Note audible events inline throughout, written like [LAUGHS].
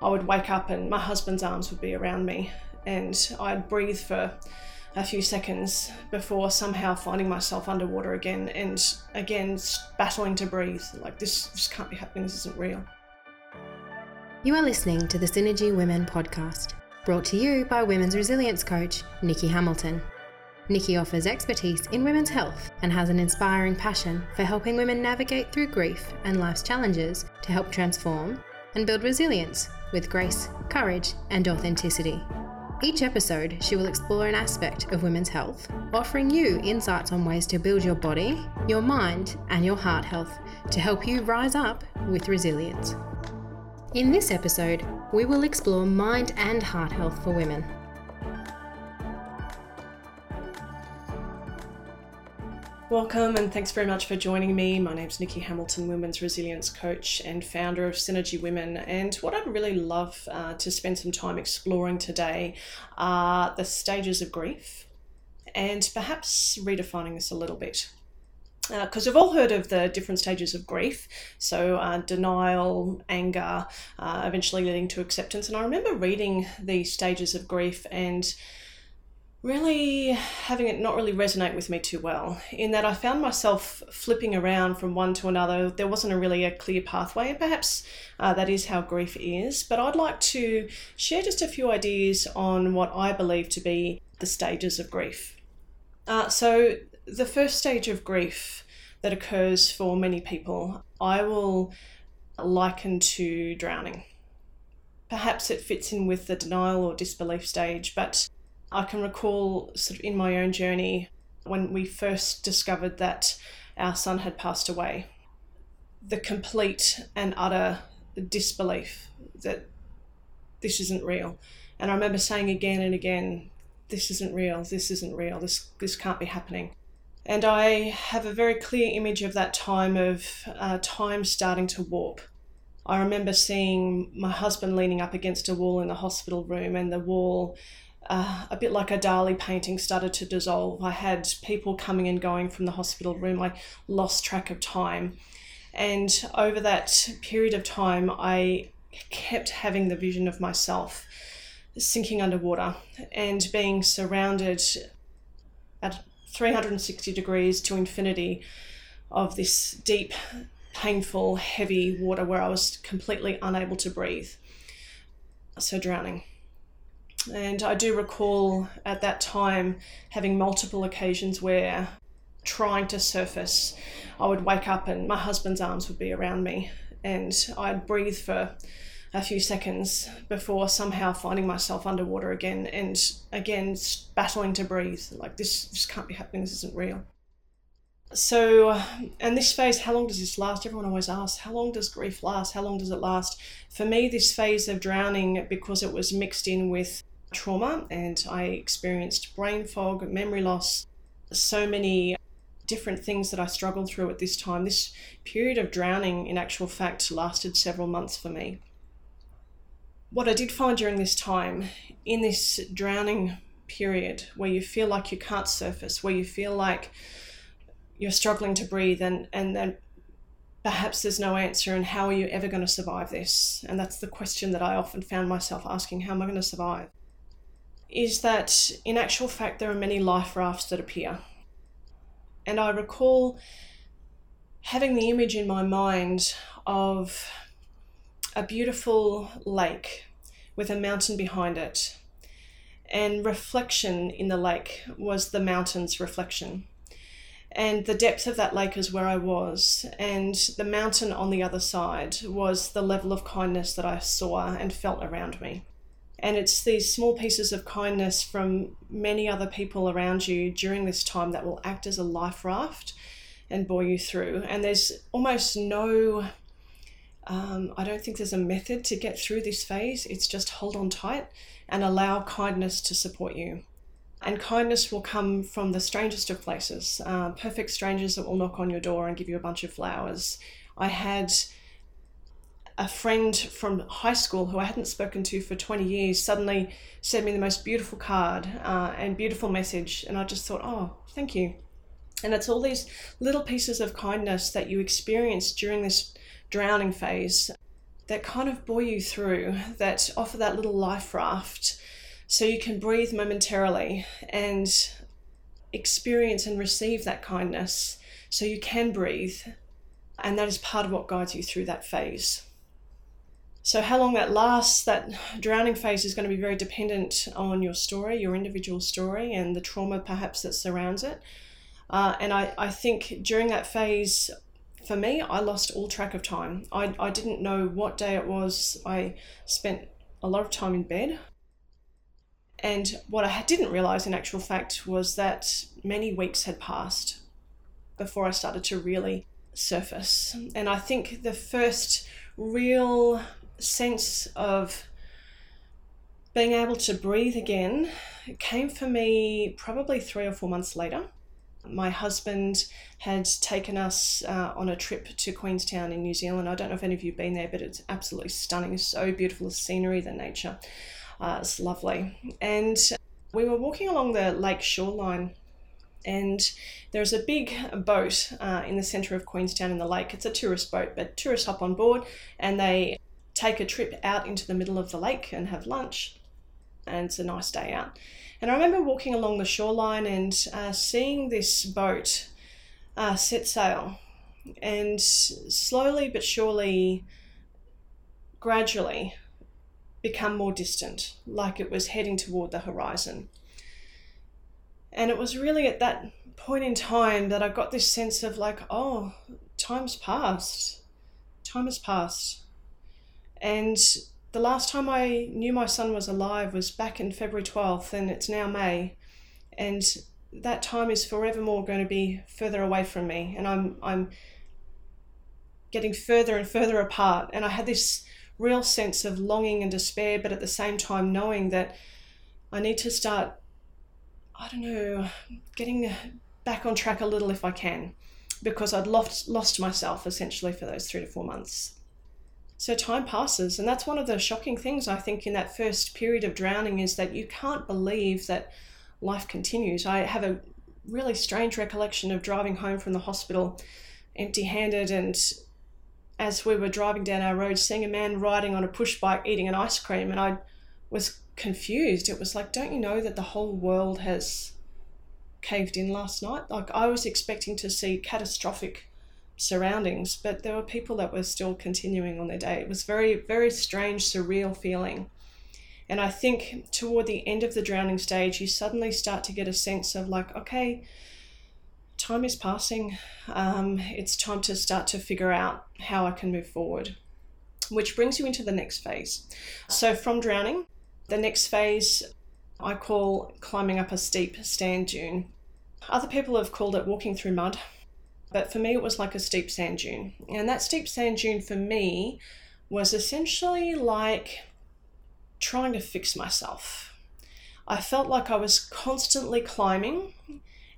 I would wake up and my husband's arms would be around me, and I'd breathe for a few seconds before somehow finding myself underwater again and again battling to breathe. Like, this, this can't be happening, this isn't real. You are listening to the Synergy Women podcast, brought to you by women's resilience coach Nikki Hamilton. Nikki offers expertise in women's health and has an inspiring passion for helping women navigate through grief and life's challenges to help transform and build resilience with grace, courage, and authenticity. Each episode, she will explore an aspect of women's health, offering you insights on ways to build your body, your mind, and your heart health to help you rise up with resilience. In this episode, we will explore mind and heart health for women. Welcome and thanks very much for joining me. My name's Nikki Hamilton, Women's Resilience Coach and founder of Synergy Women. And what I'd really love uh, to spend some time exploring today are the stages of grief and perhaps redefining this a little bit. Because uh, we've all heard of the different stages of grief, so uh, denial, anger, uh, eventually leading to acceptance. And I remember reading these stages of grief and really having it not really resonate with me too well in that I found myself flipping around from one to another. There wasn't a really a clear pathway, and perhaps uh, that is how grief is. But I'd like to share just a few ideas on what I believe to be the stages of grief. Uh, so, the first stage of grief that occurs for many people, I will liken to drowning. Perhaps it fits in with the denial or disbelief stage, but I can recall sort of in my own journey when we first discovered that our son had passed away, the complete and utter disbelief that this isn't real. And I remember saying again and again, this isn't real, this isn't real, this, this can't be happening. And I have a very clear image of that time of uh, time starting to warp. I remember seeing my husband leaning up against a wall in the hospital room, and the wall uh, a bit like a Dali painting started to dissolve. I had people coming and going from the hospital room. I lost track of time. And over that period of time, I kept having the vision of myself sinking underwater and being surrounded at 360 degrees to infinity of this deep, painful, heavy water where I was completely unable to breathe. So, drowning. And I do recall at that time having multiple occasions where trying to surface, I would wake up and my husband's arms would be around me and I'd breathe for a few seconds before somehow finding myself underwater again and again battling to breathe. Like this, this can't be happening, this isn't real. So, and this phase, how long does this last? Everyone always asks, how long does grief last? How long does it last? For me, this phase of drowning, because it was mixed in with trauma and I experienced brain fog, memory loss, so many different things that I struggled through at this time. This period of drowning, in actual fact, lasted several months for me. What I did find during this time, in this drowning period where you feel like you can't surface, where you feel like you're struggling to breathe and, and then perhaps there's no answer and how are you ever going to survive this? And that's the question that I often found myself asking, how am I going to survive? Is that in actual fact there are many life rafts that appear. And I recall having the image in my mind of a beautiful lake with a mountain behind it. And reflection in the lake was the mountain's reflection. And the depth of that lake is where I was, and the mountain on the other side was the level of kindness that I saw and felt around me. And it's these small pieces of kindness from many other people around you during this time that will act as a life raft and bore you through. And there's almost no, um, I don't think there's a method to get through this phase. It's just hold on tight and allow kindness to support you. And kindness will come from the strangest of places. Uh, perfect strangers that will knock on your door and give you a bunch of flowers. I had a friend from high school who I hadn't spoken to for 20 years suddenly sent me the most beautiful card uh, and beautiful message. And I just thought, oh, thank you. And it's all these little pieces of kindness that you experience during this drowning phase that kind of buoy you through, that offer that little life raft so you can breathe momentarily and experience and receive that kindness so you can breathe. And that is part of what guides you through that phase. So, how long that lasts, that drowning phase is going to be very dependent on your story, your individual story, and the trauma perhaps that surrounds it. Uh, and I, I think during that phase, for me, I lost all track of time. I, I didn't know what day it was. I spent a lot of time in bed. And what I didn't realize, in actual fact, was that many weeks had passed before I started to really surface. And I think the first real sense of being able to breathe again came for me probably three or four months later. My husband had taken us uh, on a trip to Queenstown in New Zealand. I don't know if any of you have been there, but it's absolutely stunning. It's so beautiful, the scenery, the nature. Uh, it's lovely. And we were walking along the lake shoreline and there's a big boat uh, in the centre of Queenstown in the lake. It's a tourist boat, but tourists hop on board and they take a trip out into the middle of the lake and have lunch. And it's a nice day out. And I remember walking along the shoreline and uh, seeing this boat uh, set sail and slowly but surely, gradually, become more distant, like it was heading toward the horizon. And it was really at that point in time that I got this sense of like, oh, time's passed. Time has passed. And the last time I knew my son was alive was back in February 12th, and it's now May. And that time is forevermore going to be further away from me. And I'm, I'm getting further and further apart. And I had this real sense of longing and despair, but at the same time knowing that I need to start, I don't know, getting back on track a little if I can, because I'd lost lost myself essentially for those three to four months. So time passes, and that's one of the shocking things I think in that first period of drowning is that you can't believe that life continues. I have a really strange recollection of driving home from the hospital empty handed and as we were driving down our road, seeing a man riding on a push bike eating an ice cream, and I was confused. It was like, don't you know that the whole world has caved in last night? Like, I was expecting to see catastrophic surroundings, but there were people that were still continuing on their day. It was very, very strange, surreal feeling. And I think toward the end of the drowning stage, you suddenly start to get a sense of like, okay, time is passing. Um, it's time to start to figure out how I can move forward, which brings you into the next phase. So, from drowning, the next phase I call climbing up a steep sand dune. Other people have called it walking through mud, but for me, it was like a steep sand dune. And that steep sand dune for me was essentially like trying to fix myself. I felt like I was constantly climbing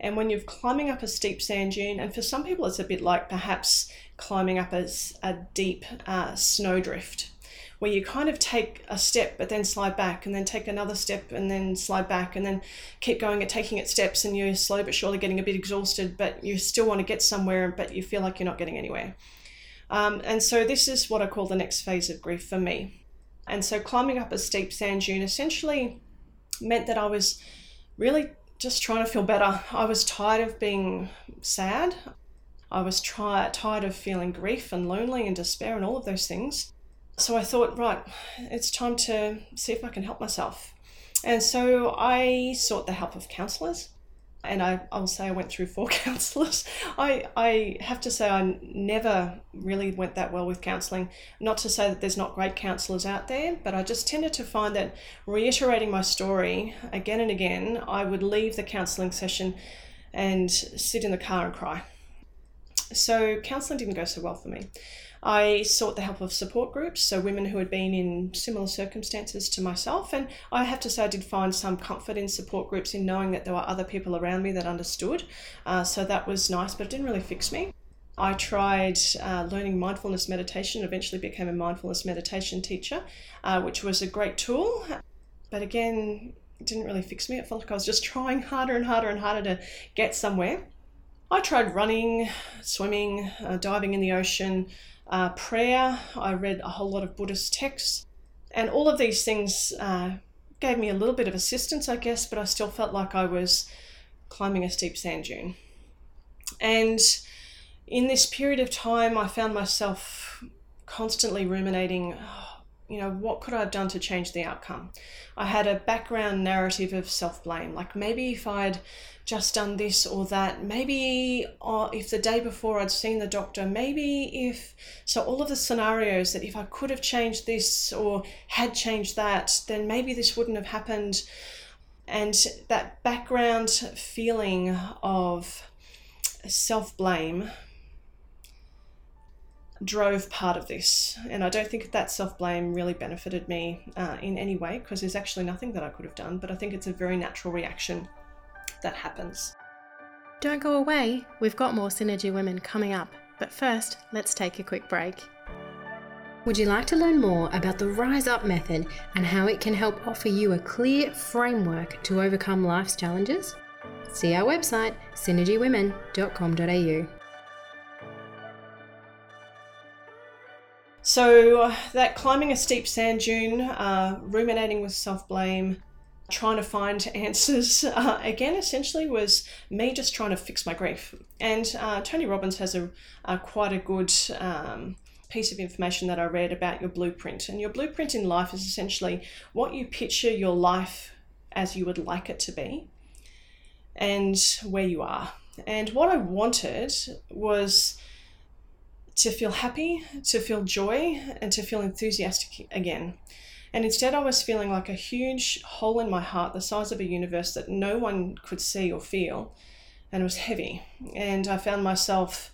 and when you're climbing up a steep sand dune, and for some people it's a bit like perhaps climbing up a, a deep uh, snowdrift, where you kind of take a step but then slide back, and then take another step and then slide back, and then keep going at taking it steps, and you're slow but surely getting a bit exhausted, but you still want to get somewhere, but you feel like you're not getting anywhere. Um, and so this is what I call the next phase of grief for me. And so climbing up a steep sand dune essentially meant that I was really just trying to feel better. I was tired of being sad. I was try, tired of feeling grief and lonely and despair and all of those things. So I thought, right, it's time to see if I can help myself. And so I sought the help of counsellors and I, I'll say I went through four [LAUGHS] counselors. I, I have to say I never really went that well with counseling. Not to say that there's not great counselors out there, but I just tended to find that reiterating my story again and again, I would leave the counseling session and sit in the car and cry. So counseling didn't go so well for me. I sought the help of support groups, so women who had been in similar circumstances to myself. And I have to say, I did find some comfort in support groups in knowing that there were other people around me that understood. Uh, so that was nice, but it didn't really fix me. I tried uh, learning mindfulness meditation, eventually became a mindfulness meditation teacher, uh, which was a great tool. But again, it didn't really fix me. It felt like I was just trying harder and harder and harder to get somewhere. I tried running, swimming, uh, diving in the ocean, uh, prayer. I read a whole lot of Buddhist texts. And all of these things uh, gave me a little bit of assistance, I guess, but I still felt like I was climbing a steep sand dune. And in this period of time, I found myself constantly ruminating, oh, you know, what could I have done to change the outcome? I had a background narrative of self blame, like maybe if I'd just done this or that, maybe uh, if the day before I'd seen the doctor, maybe if, so all of the scenarios that if I could have changed this or had changed that, then maybe this wouldn't have happened. And that background feeling of self blame drove part of this. And I don't think that self blame really benefited me uh, in any way because there's actually nothing that I could have done. But I think it's a very natural reaction that happens. Don't go away, we've got more Synergy Women coming up. But first, let's take a quick break. Would you like to learn more about the Rise Up method and how it can help offer you a clear framework to overcome life's challenges? See our website, synergywomen.com.au. So, that climbing a steep sand dune, uh, ruminating with self blame, trying to find [LAUGHS] answers, uh, again, essentially was me just trying to fix my grief. And uh, Tony Robbins has a, a quite a good um, piece of information that I read about your blueprint. And your blueprint in life is essentially what you picture your life as you would like it to be and where you are. And what I wanted was to feel happy, to feel joy, and to feel enthusiastic again. And instead, I was feeling like a huge hole in my heart, the size of a universe that no one could see or feel. And it was heavy. And I found myself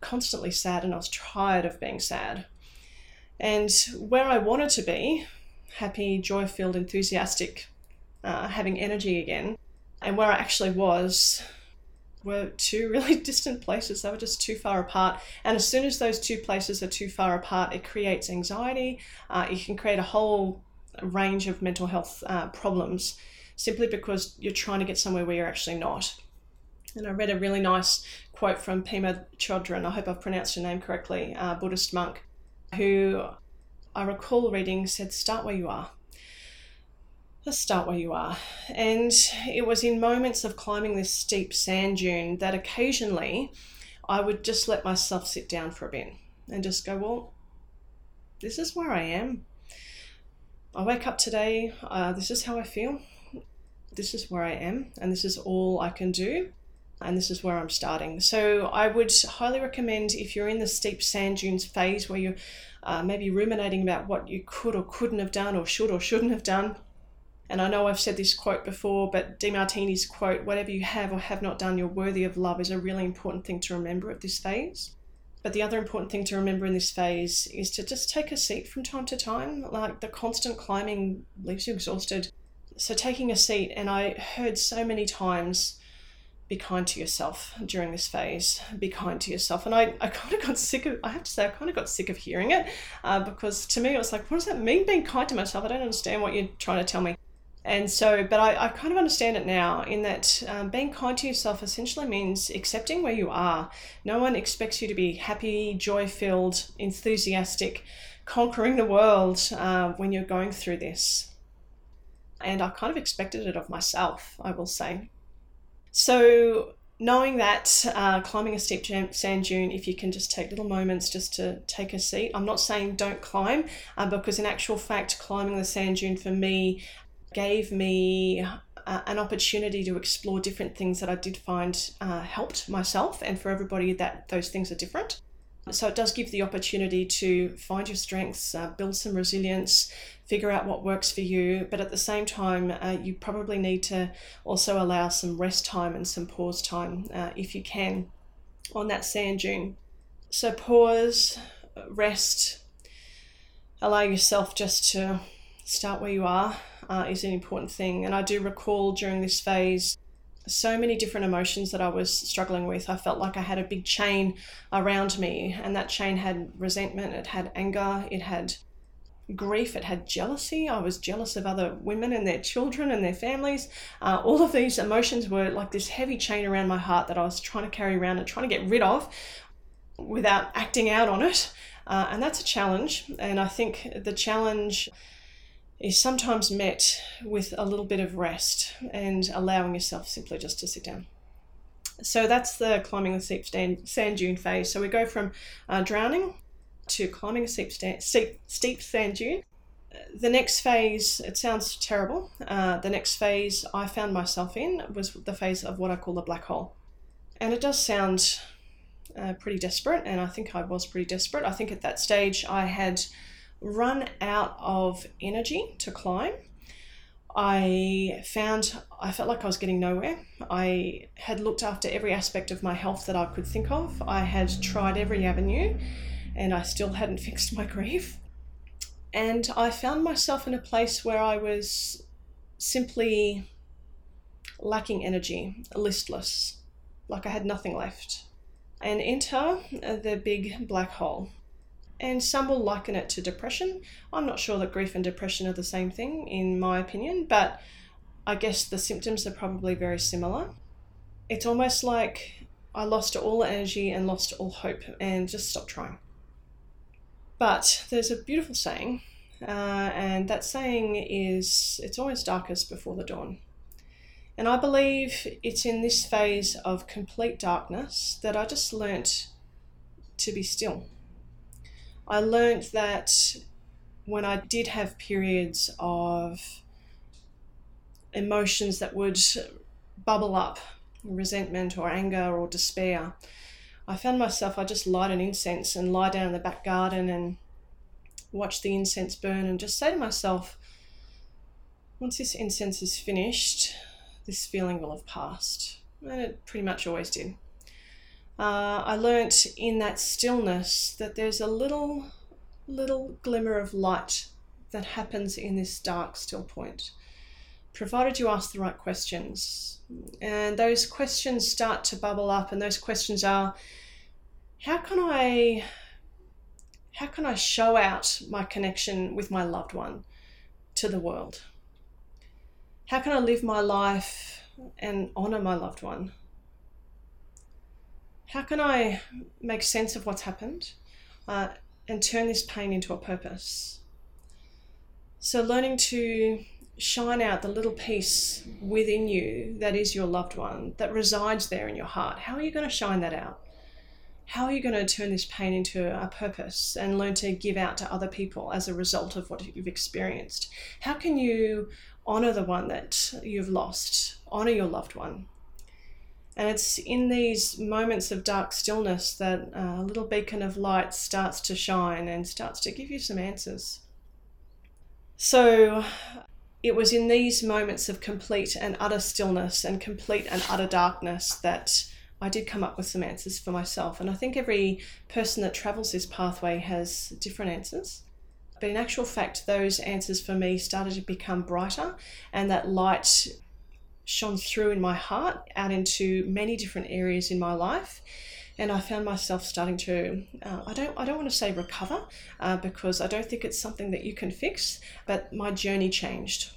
constantly sad, and I was tired of being sad. And where I wanted to be, happy, joy filled, enthusiastic, uh, having energy again, and where I actually was, were two [LAUGHS] really distant places. They were just too far apart. And as soon as those two places are too far apart, it creates anxiety. Uh, it can create a whole range of mental health uh, problems simply because you're trying to get somewhere where you're actually not. And I read a really nice quote from Pema Chodron, I hope I've pronounced her name correctly, Buddhist monk, who I recall reading said, Start where you are. Let's start where you are. And it was in moments of climbing this steep sand dune that occasionally I would just let myself sit down for a bit and just go, well, this is where I am. I wake up today, uh, this is how I feel, this is where I am, and this is all I can do, and this is where I'm starting. So I would highly recommend if you're in the steep sand dunes phase where you're uh, maybe ruminating about what you could or couldn't have done, or should or shouldn't have done, and I know I've said this quote before, but Demartini's quote, whatever you have or have not done, you're worthy of love, is a really important thing to remember at this phase. But the other important thing to remember in this phase is to just take a seat from time to time. Like the constant climbing leaves you exhausted. So taking a seat, and I heard so many times, be kind to yourself during this phase. Be kind to yourself. And I, I kind of got sick of, I have to say, I kind of got sick of hearing it uh, because to me it was like, what does that mean, being kind to myself? I don't understand what you're trying to tell me. And so, but I, I kind of understand it now in that um, being kind to yourself essentially means accepting where you are. No one expects you to be happy, joy filled, enthusiastic, conquering the world uh, when you're going through this. And I kind of expected it of myself, I will say. So, knowing that uh, climbing a steep sand dune, if you can just take little moments just to take a seat, I'm not saying don't climb, uh, because in actual fact, climbing the sand dune for me gave me uh, an opportunity to explore different things that I did find uh, helped myself, and for everybody, that those things are different. So it does give the opportunity to find your strengths, uh, build some resilience, figure out what works for you. But at the same time, uh, you probably need to also allow some rest time and some pause time uh, if you can on that sand dune. So pause, rest, allow yourself just to start where you are uh, is an important thing. And I do recall during this phase so many different emotions that I was struggling with. I felt like I had a big chain around me, and that chain had resentment, it had anger, it had grief, it had jealousy. I was jealous of other women and their children and their families. Uh, all of these emotions were like this heavy chain around my heart that I was trying to carry around and trying to get rid of without acting out on it. Uh, and that's a challenge. And I think the challenge is sometimes met with a little bit of rest and allowing yourself simply just to sit down. So that's the climbing the steep sand dune phase. So we go from uh, drowning to climbing a steep, stand, steep, steep sand dune. The next phase, it sounds terrible. Uh, the next phase I found myself in was the phase of what I call the black hole. And it does sound uh, pretty desperate, and I think I was pretty desperate. I think at that stage I had run out of energy to climb. I found I felt like I was getting nowhere. I had looked after every aspect of my health that I could think of. I had tried every avenue and I still hadn't [LAUGHS] fixed my grief. And I found myself in a place where I was simply lacking energy, listless, like I had nothing left. And enter the big black hole. And some will liken it to depression. I'm not sure that grief and depression are the same thing, in my opinion, but I guess the symptoms are probably very similar. It's almost like I lost all energy and lost all hope and just stopped trying. But there's a beautiful saying, uh, and that saying is it's always darkest before the dawn. And I believe it's in this phase of complete darkness that I just learnt to be still. I learnt that when I did have periods of emotions that would bubble up, resentment or anger or despair, I found myself, I just light an incense and lie down in the back garden and watch the incense burn and just say to myself, once this incense is finished, this feeling will have passed. And it pretty much always did. Uh, I learnt in that stillness that there's a little, little glimmer of light that happens in this dark, still point, provided you ask the right questions. And those questions start to bubble up, and those questions are how can I how can I show out my connection with my loved one to the world? How can I live my life and honor my loved one? How can I make sense of what's happened uh, and turn this pain into a purpose? So, learning to shine out the little piece within you that is your loved one, that resides there in your heart. How are you going to shine that out? how are you going to turn this pain into a purpose and learn to give out to other people as a result of what you've experienced? How can you honor the one that you've lost, honor your loved one? And it's in these moments of dark stillness that a little beacon of light starts to shine and starts to give you some answers. So it was in these moments of complete and utter stillness and complete and utter darkness that I did come up with some answers for myself. And I think every person that travels this pathway has different answers. But in actual fact, those answers for me started to become brighter, and that light shone through in my heart out into many different areas in my life. And I found myself starting to, uh, I don't, I don't want to say recover, uh, because I don't think it's something that you can fix. But my journey changed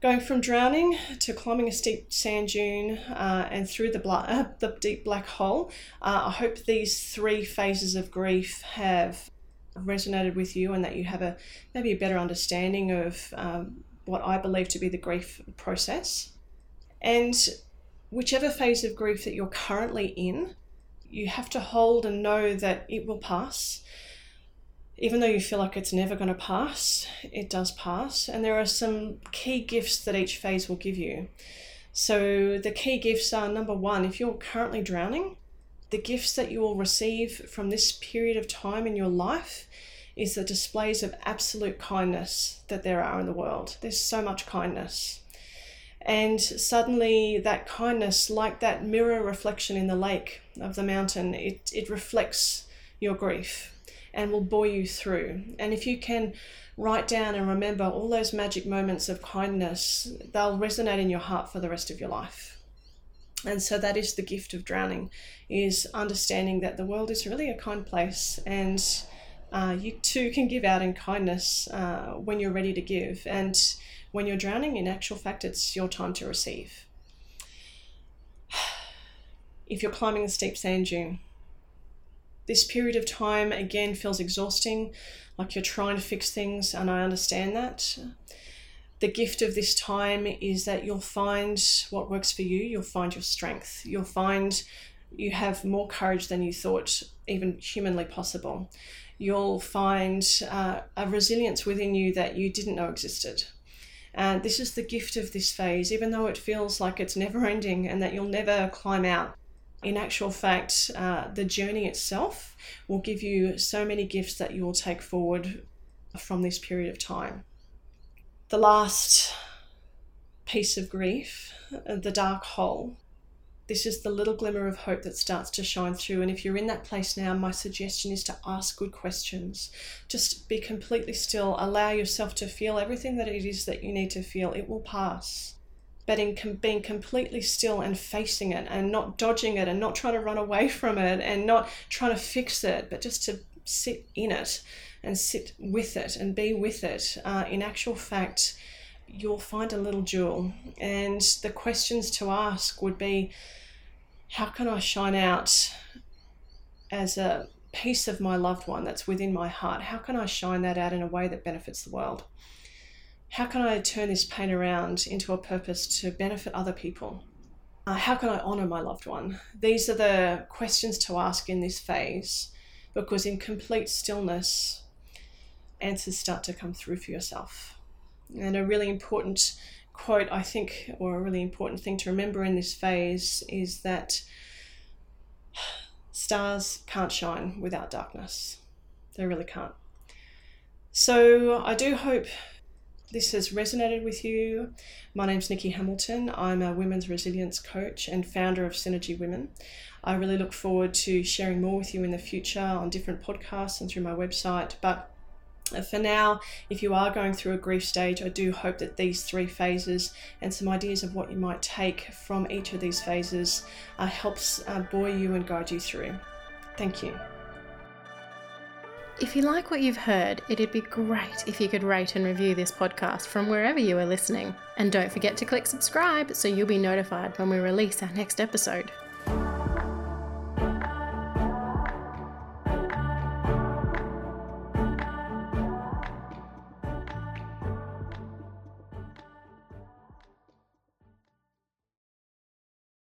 Going from drowning to climbing a steep sand dune uh, and through the, bla- uh, the deep black hole, uh, I hope these three phases of grief have resonated with you and that you have a maybe a better understanding of um, what I believe to be the grief process. And whichever phase of grief that you're currently in, you have to hold and know that it will pass even though you feel like it's never going to pass, it does pass. And there are some key gifts that each phase will give you. So, the key gifts are number one, if you're currently drowning, the gifts that you will receive from this period of time in your life is the displays of absolute kindness that there are in the world. There's so much kindness. And suddenly, that kindness, like that mirror reflection in the lake of the mountain, it, it reflects your grief and will buoy you through. And if you can write down and remember all those magic moments of kindness, they'll resonate in your heart for the rest of your life. And so that is the gift of drowning is understanding that the world is really a kind place and uh, you too can give out in kindness uh, when you're ready to give. And when you're drowning, in actual fact, it's your time to receive. [SIGHS] If you're climbing a steep sand dune, this period of time again feels exhausting, like you're trying to fix things, and I understand that. The gift of this time is that you'll find what works for you, you'll find your strength, you'll find you have more courage than you thought even humanly possible. You'll find uh, a resilience within you that you didn't know existed. And this is the gift of this phase, even though it feels like it's never ending and that you'll never climb out in actual fact, uh, the journey itself will give you so many gifts that you will take forward from this period of time. The last piece of grief, uh, the dark hole, this is the little glimmer of hope that starts to shine through. And if you're in that place now, my suggestion is to ask good questions. Just be completely still, allow yourself to feel everything that it is that you need to feel. It will pass but in com- being completely still and facing it and not dodging it and not trying to run away [LAUGHS] from it and not trying to fix it, but just to sit in it and sit with it and be with it. Uh, in actual fact, you'll find a little jewel. And the questions to ask would be how can I shine out as a piece of my loved one that's within my heart? How can I shine that out in a way that benefits the world? how can I turn this pain around into a purpose to benefit other people? Uh, how can I honor my loved one? These are the questions to ask in this phase because, in complete stillness, answers start to come through for yourself. And a really important quote, I think, or a really important thing to remember in this phase is that [SIGHS] stars can't shine without darkness. They really can't. So, I do hope this has resonated with you, my name's Nikki Hamilton. I'm a women's resilience coach and founder of Synergy Women. I really look forward to sharing more with you in the future on different podcasts and through my website. But for now, if you are going through a grief stage, I do hope that these three phases and some ideas of what you might take from each of these phases uh, helps uh, buoy you and guide you through. Thank you. If you like what you've heard, it'd be great if you could rate and review this podcast from wherever you are listening. And don't forget to click subscribe so you'll be notified when we release our next episode.